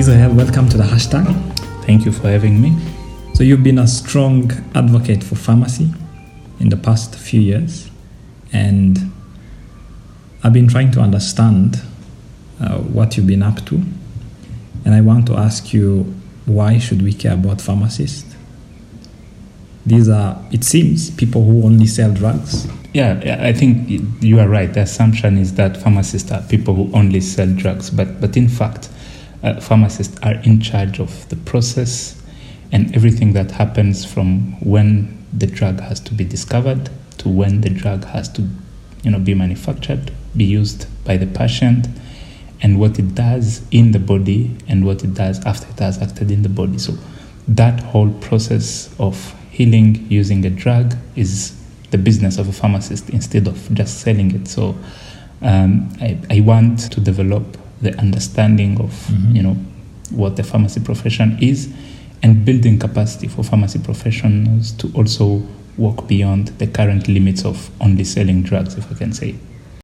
Israel, welcome to the hashtag. Thank you for having me. So, you've been a strong advocate for pharmacy in the past few years, and I've been trying to understand uh, what you've been up to, and I want to ask you why should we care about pharmacists? These are, it seems, people who only sell drugs. Yeah, I think you are right. The assumption is that pharmacists are people who only sell drugs, but but in fact, uh, pharmacists are in charge of the process and everything that happens from when the drug has to be discovered to when the drug has to, you know, be manufactured, be used by the patient, and what it does in the body and what it does after it has acted in the body. So that whole process of healing using a drug is the business of a pharmacist instead of just selling it. So um, I, I, want to develop the understanding of mm-hmm. you know what the pharmacy profession is and building capacity for pharmacy professionals to also work beyond the current limits of only selling drugs, if I can say.